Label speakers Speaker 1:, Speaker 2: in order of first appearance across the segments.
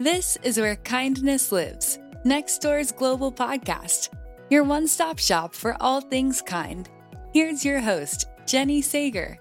Speaker 1: This is where kindness lives, Nextdoor's global podcast, your one stop shop for all things kind. Here's your host, Jenny Sager.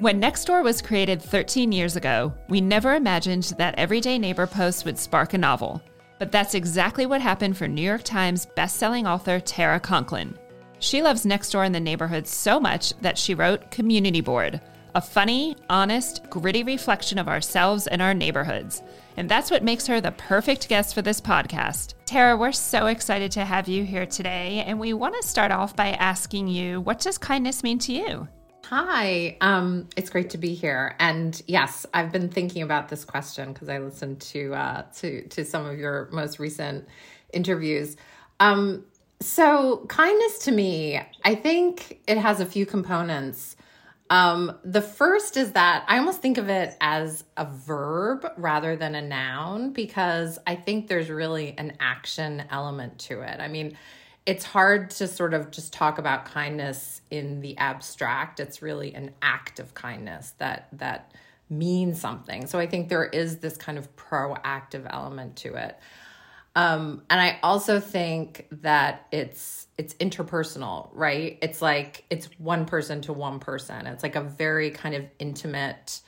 Speaker 2: When Nextdoor was created 13 years ago, we never imagined that everyday neighbor posts would spark a novel. But that's exactly what happened for New York Times bestselling author Tara Conklin. She loves Nextdoor in the neighborhood so much that she wrote Community Board, a funny, honest, gritty reflection of ourselves and our neighborhoods. And that's what makes her the perfect guest for this podcast. Tara, we're so excited to have you here today. And we want to start off by asking you what does kindness mean to you?
Speaker 3: Hi, um, it's great to be here. And yes, I've been thinking about this question because I listened to uh, to to some of your most recent interviews. Um, so, kindness to me, I think it has a few components. Um, the first is that I almost think of it as a verb rather than a noun because I think there's really an action element to it. I mean, it's hard to sort of just talk about kindness in the abstract. It's really an act of kindness that that means something. So I think there is this kind of proactive element to it. Um, and I also think that it's it's interpersonal, right? It's like it's one person to one person. It's like a very kind of intimate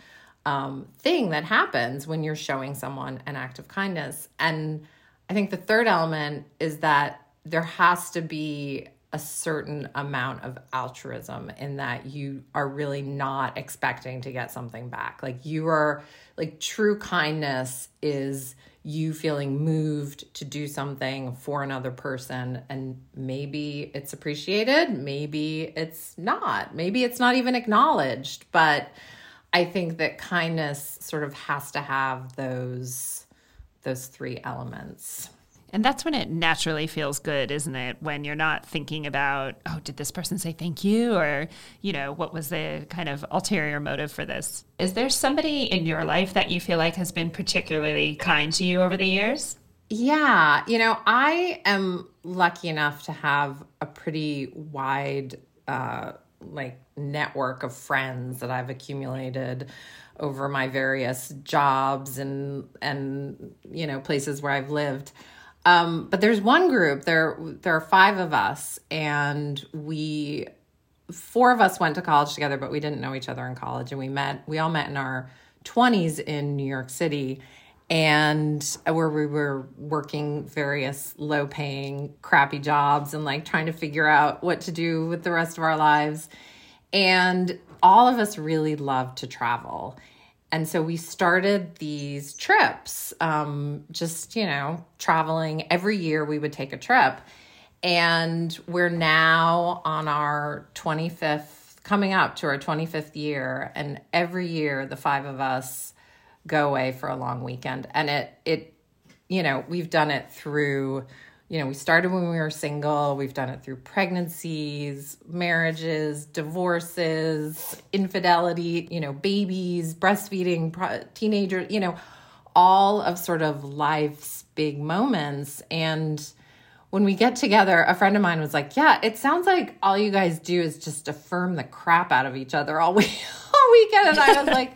Speaker 3: um, thing that happens when you're showing someone an act of kindness. And I think the third element is that there has to be a certain amount of altruism in that you are really not expecting to get something back. Like you are like true kindness is you feeling moved to do something for another person and maybe it's appreciated, maybe it's not. Maybe it's not even acknowledged, but I think that kindness sort of has to have those those three elements.
Speaker 2: And that's when it naturally feels good, isn't it? When you're not thinking about, oh, did this person say thank you? Or, you know, what was the kind of ulterior motive for this? Is there somebody in your life that you feel like has been particularly kind to you over the years?
Speaker 3: Yeah. You know, I am lucky enough to have a pretty wide, uh, like, network of friends that I've accumulated over my various jobs and and you know places where I've lived um, but there's one group. There there are five of us, and we four of us went to college together, but we didn't know each other in college, and we met. We all met in our twenties in New York City, and where we were working various low paying, crappy jobs, and like trying to figure out what to do with the rest of our lives. And all of us really loved to travel and so we started these trips, um, just, you know, traveling every year we would take a trip. And we're now on our 25th, coming up to our 25th year. And every year the five of us go away for a long weekend. And it, it, you know, we've done it through you know, we started when we were single. We've done it through pregnancies, marriages, divorces, infidelity, you know, babies, breastfeeding, teenagers, you know, all of sort of life's big moments. And when we get together, a friend of mine was like, Yeah, it sounds like all you guys do is just affirm the crap out of each other all week all weekend. And I was like,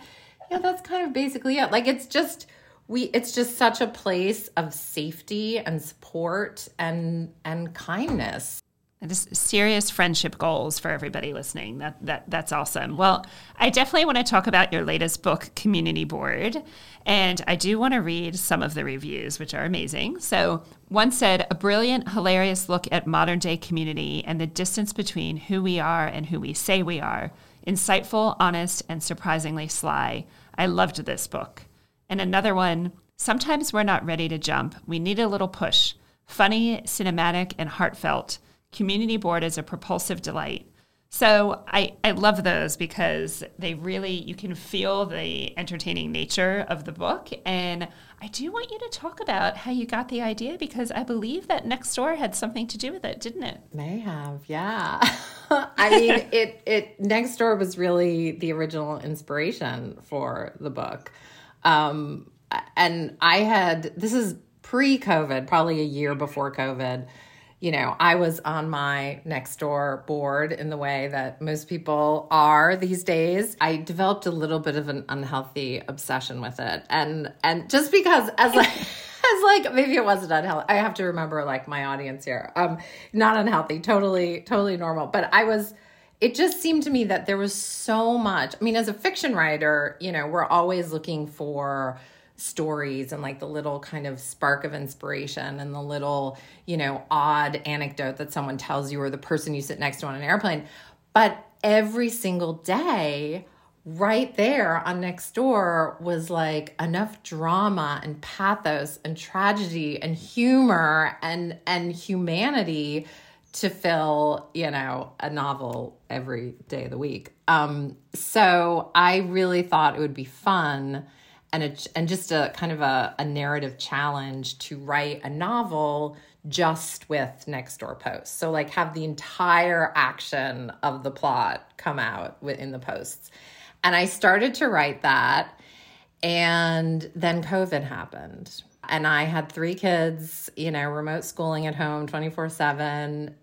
Speaker 3: Yeah, that's kind of basically it. Like it's just we it's just such a place of safety and support and and kindness
Speaker 2: and just serious friendship goals for everybody listening. That that that's awesome. Well, I definitely want to talk about your latest book, Community Board, and I do want to read some of the reviews, which are amazing. So one said, "A brilliant, hilarious look at modern day community and the distance between who we are and who we say we are. Insightful, honest, and surprisingly sly. I loved this book." And another one, sometimes we're not ready to jump. We need a little push. Funny, cinematic, and heartfelt. Community Board is a propulsive delight. So I, I love those because they really, you can feel the entertaining nature of the book. And I do want you to talk about how you got the idea because I believe that Nextdoor had something to do with it, didn't it?
Speaker 3: May have, yeah. I mean, it, it, Nextdoor was really the original inspiration for the book. Um, and I had, this is pre COVID, probably a year before COVID. You know, I was on my Nextdoor board in the way that most people are these days. I developed a little bit of an unhealthy obsession with it. And and just because as like because like maybe it wasn't unhealthy i have to remember like my audience here um not unhealthy totally totally normal but i was it just seemed to me that there was so much i mean as a fiction writer you know we're always looking for stories and like the little kind of spark of inspiration and the little you know odd anecdote that someone tells you or the person you sit next to on an airplane. But every single day right there on Nextdoor was like enough drama and pathos and tragedy and humor and and humanity to fill you know a novel every day of the week um so i really thought it would be fun and a, and just a kind of a, a narrative challenge to write a novel just with Nextdoor posts so like have the entire action of the plot come out within the posts and I started to write that. And then COVID happened. And I had three kids, you know, remote schooling at home 24 uh, 7.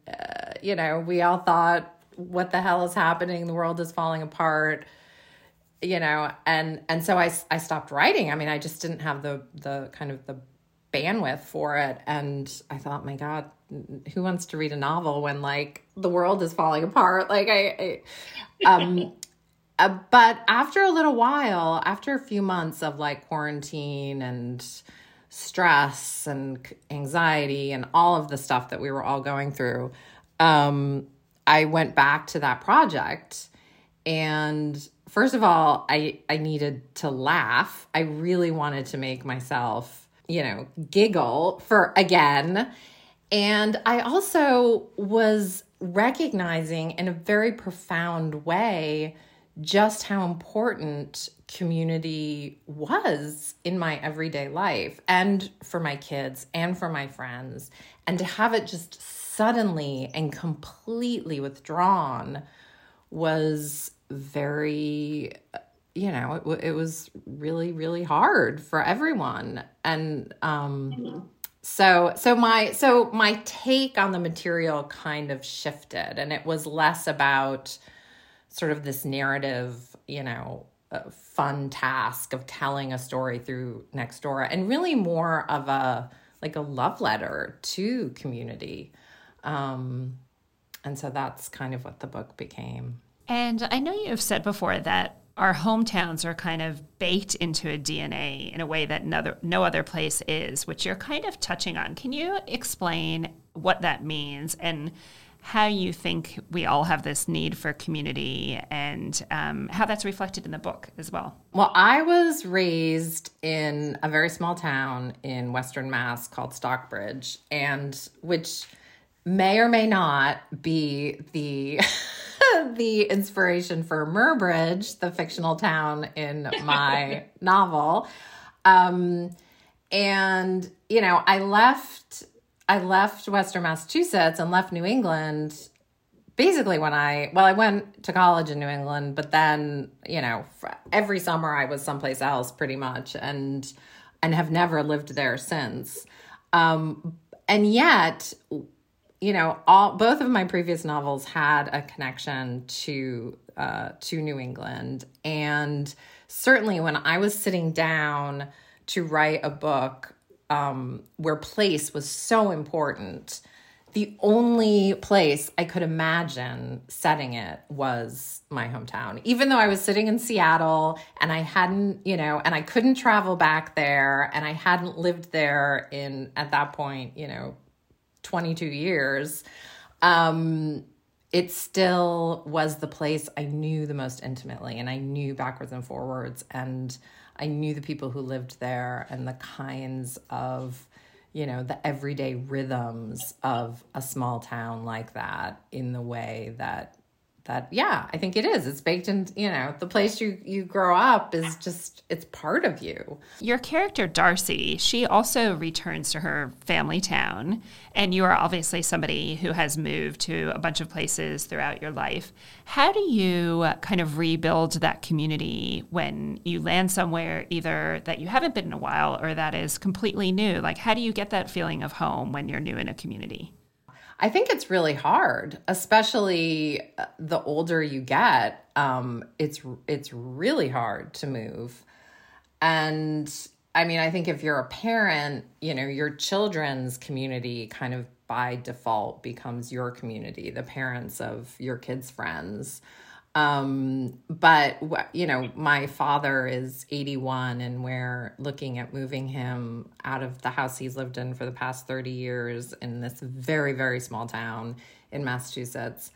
Speaker 3: You know, we all thought, what the hell is happening? The world is falling apart you know and and so i i stopped writing i mean i just didn't have the the kind of the bandwidth for it and i thought my god who wants to read a novel when like the world is falling apart like i, I um uh, but after a little while, after a few months of like quarantine and stress and anxiety and all of the stuff that we were all going through, um, I went back to that project. And first of all, I, I needed to laugh. I really wanted to make myself, you know, giggle for again. And I also was recognizing in a very profound way just how important community was in my everyday life and for my kids and for my friends. And to have it just suddenly and completely withdrawn was very you know it, it was really really hard for everyone and um so so my so my take on the material kind of shifted and it was less about sort of this narrative, you know, fun task of telling a story through Nextdoor and really more of a like a love letter to community. Um, and so that's kind of what the book became.
Speaker 2: And I know you have said before that our hometowns are kind of baked into a DNA in a way that no, no other place is, which you're kind of touching on. Can you explain what that means and how you think we all have this need for community and um, how that's reflected in the book as well.
Speaker 3: Well, I was raised in a very small town in Western Mass called Stockbridge, and which may or may not be the the inspiration for Murbridge, the fictional town in my novel. Um, and you know, I left I left Western Massachusetts and left New England basically when I well I went to college in New England, but then, you know, every summer I was someplace else pretty much and and have never lived there since. Um and yet you know, all both of my previous novels had a connection to uh to New England and certainly when I was sitting down to write a book um, where place was so important, the only place I could imagine setting it was my hometown. Even though I was sitting in Seattle and I hadn't, you know, and I couldn't travel back there and I hadn't lived there in, at that point, you know, 22 years, um, it still was the place I knew the most intimately and I knew backwards and forwards. And I knew the people who lived there and the kinds of, you know, the everyday rhythms of a small town like that in the way that that yeah i think it is. It's baked in you know the place you you grow up is just it's part of you.
Speaker 2: Your character darcy she also returns to her family town and you are obviously somebody who has moved to a bunch of places throughout your life. How do you kind of rebuild that community when you land somewhere either that you haven't been in a while or that is completely new? Like how do you get that feeling of home when you're new in a community
Speaker 3: I think it's really hard, especially uh, the older you get. Um, it's it's really hard to move, and I mean, I think if you're a parent, you know, your children's community kind of by default becomes your community, the parents of your kids' friends. Um, but you know, my father is 81 and we're looking at moving him out of the house he's lived in for the past 30 years in this very, very small town in Massachusetts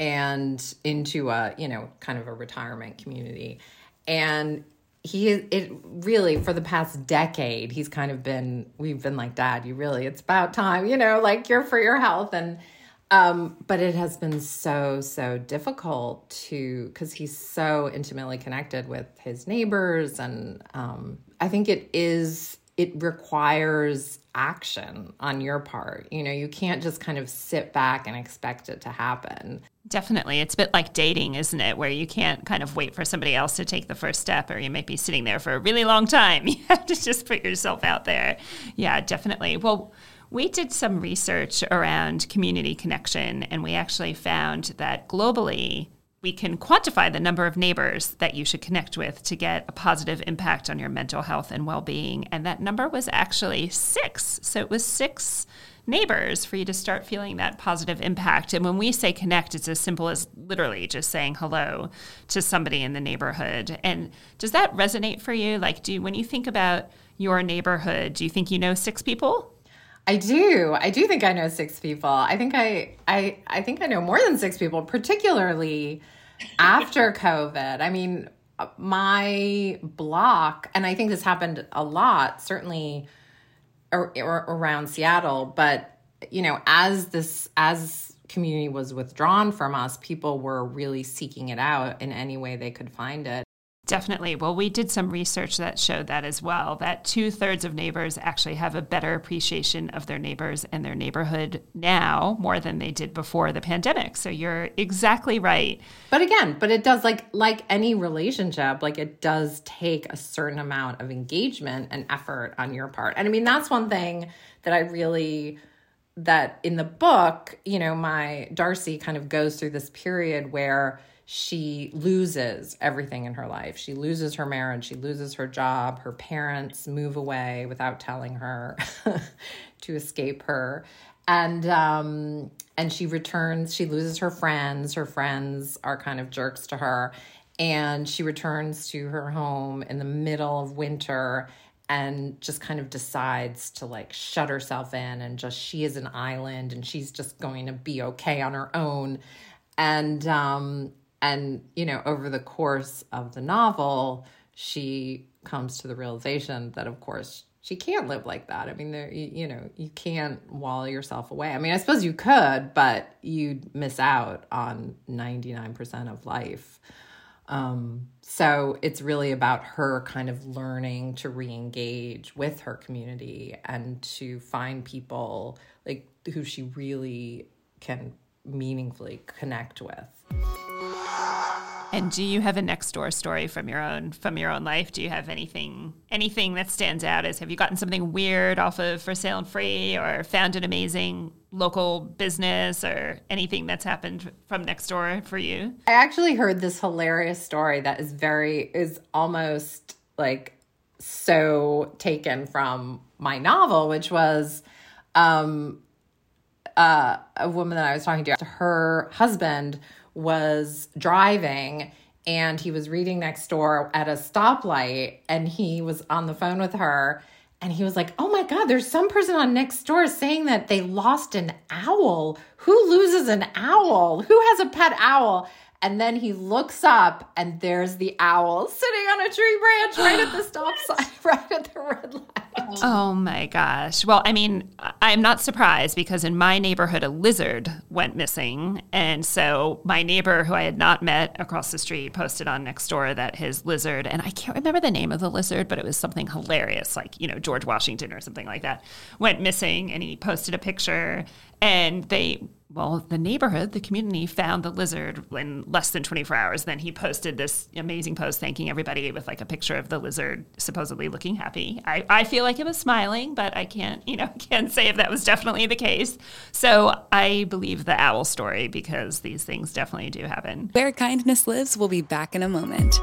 Speaker 3: and into a, you know, kind of a retirement community. And he it really for the past decade he's kind of been we've been like dad you really it's about time you know like you're for your health and um but it has been so so difficult to because he's so intimately connected with his neighbors and um i think it is it requires action on your part you know you can't just kind of sit back and expect it to happen
Speaker 2: Definitely. It's a bit like dating, isn't it? Where you can't kind of wait for somebody else to take the first step, or you might be sitting there for a really long time. You have to just put yourself out there. Yeah, definitely. Well, we did some research around community connection, and we actually found that globally, we can quantify the number of neighbors that you should connect with to get a positive impact on your mental health and well being. And that number was actually six. So it was six neighbors for you to start feeling that positive impact. And when we say connect, it's as simple as literally just saying hello to somebody in the neighborhood. And does that resonate for you? Like, do you, when you think about your neighborhood, do you think you know six people?
Speaker 3: I do. I do think I know six people. I think I I I think I know more than six people, particularly after COVID. I mean, my block, and I think this happened a lot, certainly or, or around Seattle, but you know, as this as community was withdrawn from us, people were really seeking it out in any way they could find it.
Speaker 2: Definitely. Well, we did some research that showed that as well that two thirds of neighbors actually have a better appreciation of their neighbors and their neighborhood now more than they did before the pandemic. So you're exactly right.
Speaker 3: But again, but it does like like any relationship, like it does take a certain amount of engagement and effort on your part. And I mean, that's one thing that I really that in the book, you know, my Darcy kind of goes through this period where she loses everything in her life. She loses her marriage, she loses her job, her parents move away without telling her to escape her. And um and she returns, she loses her friends. Her friends are kind of jerks to her. And she returns to her home in the middle of winter and just kind of decides to like shut herself in and just she is an island and she's just going to be okay on her own and um and you know over the course of the novel she comes to the realization that of course she can't live like that. I mean there you, you know you can't wall yourself away. I mean i suppose you could but you'd miss out on 99% of life. Um, so it's really about her kind of learning to re-engage with her community and to find people like who she really can meaningfully connect with
Speaker 2: and do you have a Nextdoor story from your own from your own life? Do you have anything anything that stands out as have you gotten something weird off of for sale and free or found an amazing local business or anything that's happened from Nextdoor for you?
Speaker 3: I actually heard this hilarious story that is very is almost like so taken from my novel, which was um uh, a woman that I was talking to, her husband was driving and he was reading Nextdoor at a stoplight and he was on the phone with her and he was like, "Oh my god, there's some person on Nextdoor saying that they lost an owl. Who loses an owl? Who has a pet owl?" And then he looks up and there's the owl sitting on a tree branch right at the stop sign, right at the red light.
Speaker 2: Oh, oh my gosh. Well, I mean, I'm not surprised because in my neighborhood, a lizard went missing. And so my neighbor, who I had not met across the street, posted on Nextdoor that his lizard, and I can't remember the name of the lizard, but it was something hilarious, like, you know, George Washington or something like that, went missing. And he posted a picture and they well, the neighborhood, the community found the lizard in less than 24 hours. Then he posted this amazing post thanking everybody with like a picture of the lizard supposedly looking happy. I, I feel like it was smiling, but I can't, you know, can't say if that was definitely the case. So I believe the owl story because these things definitely do happen.
Speaker 1: Where Kindness Lives we'll be back in a moment.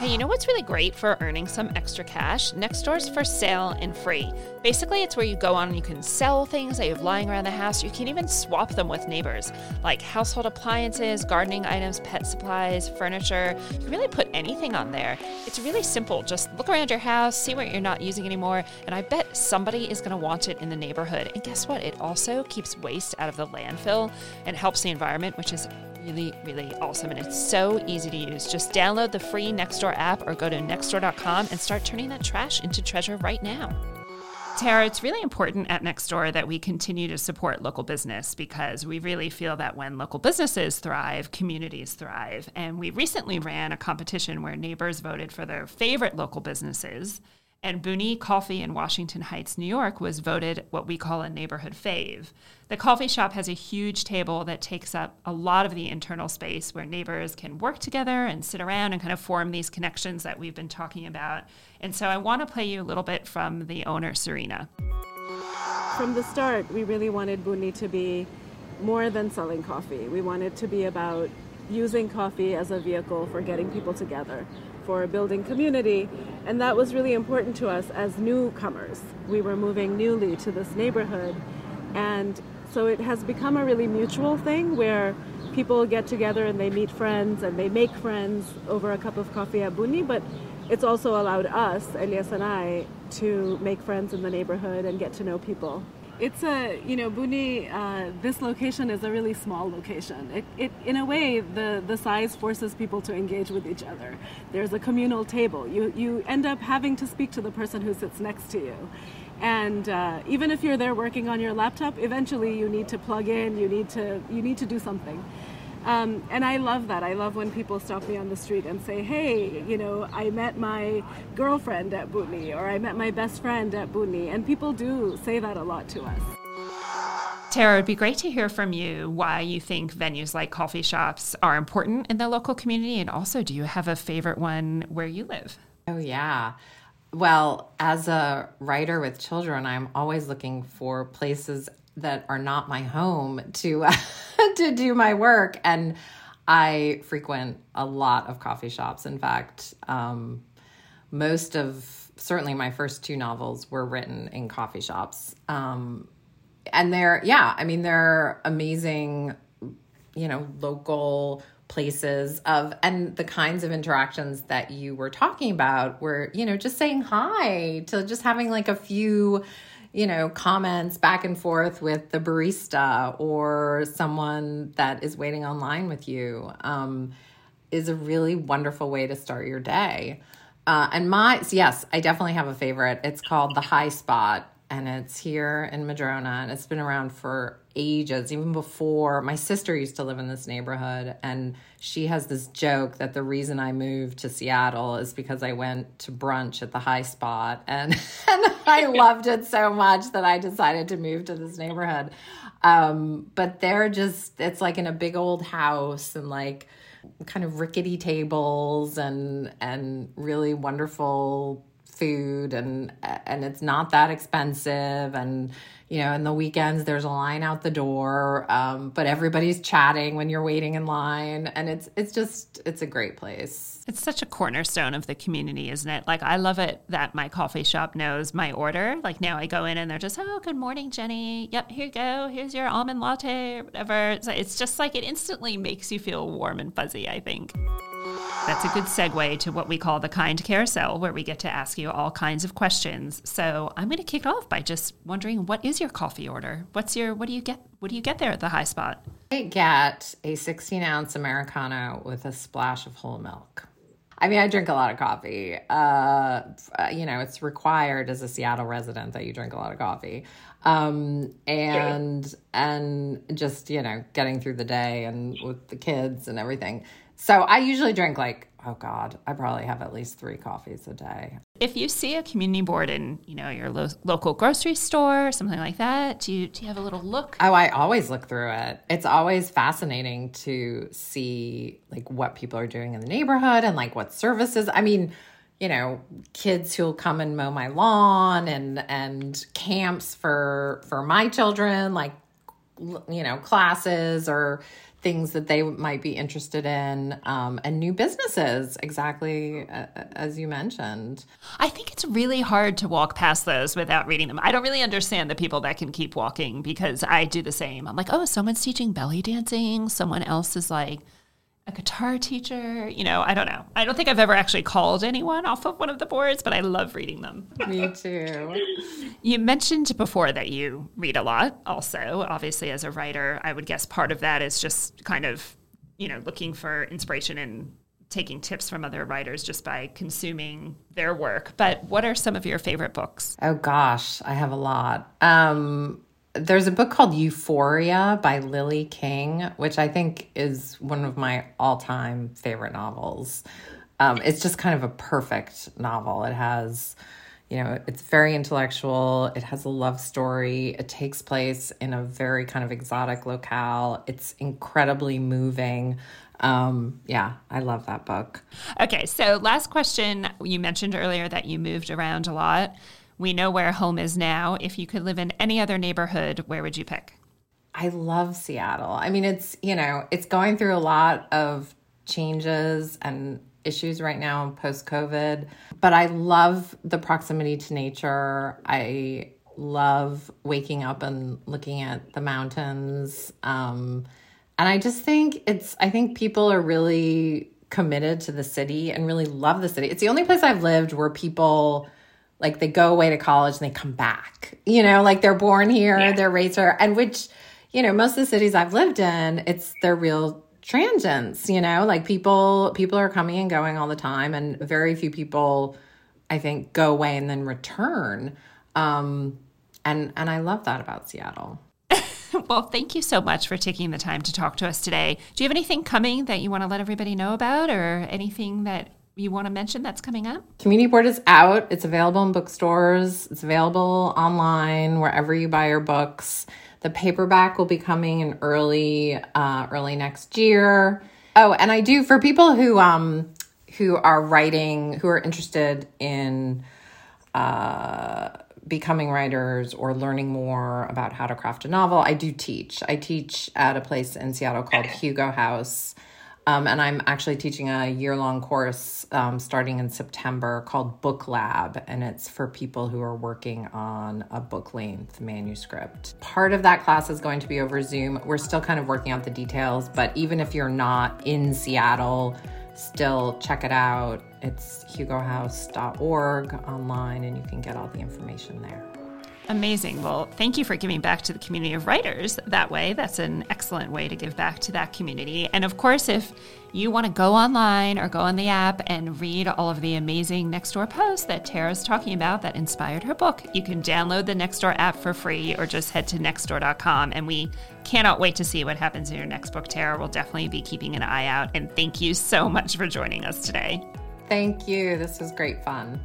Speaker 2: Hey, you know what's really great for earning some extra cash? Nextdoor's for sale and free. Basically, it's where you go on and you can sell things that you have lying around the house. You can even swap them with neighbors, like household appliances, gardening items, pet supplies, furniture. You can really put anything on there. It's really simple. Just look around your house, see what you're not using anymore, and I bet somebody is going to want it in the neighborhood. And guess what? It also keeps waste out of the landfill and helps the environment, which is really, really awesome. And it's so easy to use. Just download the free Nextdoor app or go to nextdoor.com and start turning that trash into treasure right now. Tara, it's really important at Nextdoor that we continue to support local business because we really feel that when local businesses thrive, communities thrive. And we recently ran a competition where neighbors voted for their favorite local businesses. And Buunni Coffee in Washington Heights, New York, was voted what we call a neighborhood fave. The coffee shop has a huge table that takes up a lot of the internal space where neighbors can work together and sit around and kind of form these connections that we've been talking about. And so I want to play you a little bit from the owner, Serena.
Speaker 4: From the start, we really wanted Buunni to be more than selling coffee. We wanted to be about using coffee as a vehicle for getting people together for building community, and that was really important to us as newcomers. We were moving newly to this neighborhood, and so it has become a really mutual thing where people get together and they meet friends and they make friends over a cup of coffee at Buunni, but it's also allowed us, Elias and I, to make friends in the neighborhood and get to know people. It's a, you know, Buunni, uh, this location is a really small location. It, it, in a way, the, the size forces people to engage with each other. There's a communal table. You, you end up having to speak to the person who sits next to you. And uh, even if you're there working on your laptop, eventually you need to plug in, you need to, you need to do something. Um, and I love that. I love when people stop me on the street and say, hey, you know, I met my girlfriend at Buunni or I met my best friend at Buunni. And people do say that a lot to us.
Speaker 2: Tara, it'd be great to hear from you why you think venues like coffee shops are important in the local community. And also, do you have a favorite one where you live?
Speaker 3: Oh, yeah. Well, as a writer with children, I'm always looking for places that are not my home to to do my work and I frequent a lot of coffee shops. In fact, um, most of certainly my first two novels were written in coffee shops. Um, and they're, yeah, I mean, they're amazing, you know, local places of, and the kinds of interactions that you were talking about were, you know, just saying hi to just having like a few you know, comments back and forth with the barista or someone that is waiting online with you um, is a really wonderful way to start your day. Uh, and my, yes, I definitely have a favorite. It's called The Hi Spot and it's here in Madrona and it's been around for ages, even before my sister used to live in this neighborhood. And she has this joke that the reason I moved to Seattle is because I went to brunch at the Hi Spot. And, and I loved it so much that I decided to move to this neighborhood. Um, but they're just, it's like in a big old house and like, kind of rickety tables and and really wonderful food and and it's not that expensive. And you know in the weekends there's a line out the door um, but everybody's chatting when you're waiting in line. And it's it's just it's a great place.
Speaker 2: It's such a cornerstone of the community isn't it? Like i love it that my coffee shop knows my order. Like now i go in and they're just oh good morning jenny. Yep here you go. Here's your almond latte or whatever. So it's just like it instantly makes you feel warm and fuzzy i think that's a good segue to what we call the kind carousel, where we get to ask you all kinds of questions. So I'm going to kick off by just wondering, what is your coffee order? What's your what do you get? What do you get there at the Hi Spot?
Speaker 3: I get a 16 ounce americano with a splash of whole milk. I mean, I drink a lot of coffee. Uh, you know, it's required as a Seattle resident that you drink a lot of coffee. Um, and yeah. and just you know, getting through the day and with the kids and everything. So I usually drink like, oh God, I probably have at least three coffees a day.
Speaker 2: If you see a community board in, you know, your lo- local grocery store or something like that, do you, do you have a little look?
Speaker 3: Oh, I always look through it. It's always fascinating to see like what people are doing in the neighborhood and like what services. I mean, you know, kids who'll come and mow my lawn and and camps for for my children, like you know, classes or things that they might be interested in um, and new businesses exactly uh, as you mentioned.
Speaker 2: I think it's really hard to walk past those without reading them. I don't really understand the people that can keep walking because i do the same. I'm like oh someone's teaching belly dancing. Someone else is like a guitar teacher. You know, I don't know. I don't think I've ever actually called anyone off of one of the boards, but I love reading them.
Speaker 3: Me too.
Speaker 2: you mentioned before that you read a lot, also. Obviously, as a writer, I would guess part of that is just kind of, you know, looking for inspiration and taking tips from other writers just by consuming their work. But what are some of your favorite books?
Speaker 3: Oh, gosh, I have a lot. Um, there's a book called Euphoria by Lily King, which I think is one of my all time favorite novels. Um, it's just kind of a perfect novel. It has, you know, it's very intellectual. It has a love story. It takes place in a very kind of exotic locale. It's incredibly moving. Um, yeah, I love that book.
Speaker 2: Okay, so last question. You mentioned earlier that you moved around a lot. We know where home is now. If you could live in any other neighborhood, where would you pick?
Speaker 3: I love Seattle. I mean, it's, you know, it's going through a lot of changes and issues right now post COVID, but I love the proximity to nature. I love waking up and looking at the mountains. Um, and I just think it's, I think people are really committed to the city and really love the city. It's the only place I've lived where people, like they go away to college and they come back. You know, like they're born here, yeah. they're raised here, and which, you know, most of the cities I've lived in, it's they're real transients, you know, like people people are coming and going all the time and very few people I think go away and then return. Um and and I love that about Seattle.
Speaker 2: well, thank you so much for taking the time to talk to us today. Do you have anything coming that you want to let everybody know about or anything that you want to mention that's coming up?
Speaker 3: Community Board is out. It's available in bookstores. It's available online wherever you buy your books. The paperback will be coming in early, uh, early next year. Oh, and I do for people who um who are writing, who are interested in uh, becoming writers or learning more about how to craft a novel. I do teach. I teach at a place in Seattle called Hugo House. Um, and I'm actually teaching a year long course um, starting in September called Book Lab, and it's for people who are working on a book length manuscript. Part of that class is going to be over Zoom. We're still kind of working out the details, but even if you're not in Seattle, still check it out. It's hugohouse.org online, and you can get all the information there.
Speaker 2: Amazing. Well, thank you for giving back to the community of writers that way. That's an excellent way to give back to that community. And of course, if you want to go online or go on the app and read all of the amazing Nextdoor posts that Tara's talking about that inspired her book, you can download the Nextdoor app for free or just head to nextdoor.com. And we cannot wait to see what happens in your next book, Tara. We'll definitely be keeping an eye out. And thank you so much for joining us today.
Speaker 3: Thank you. This was great fun.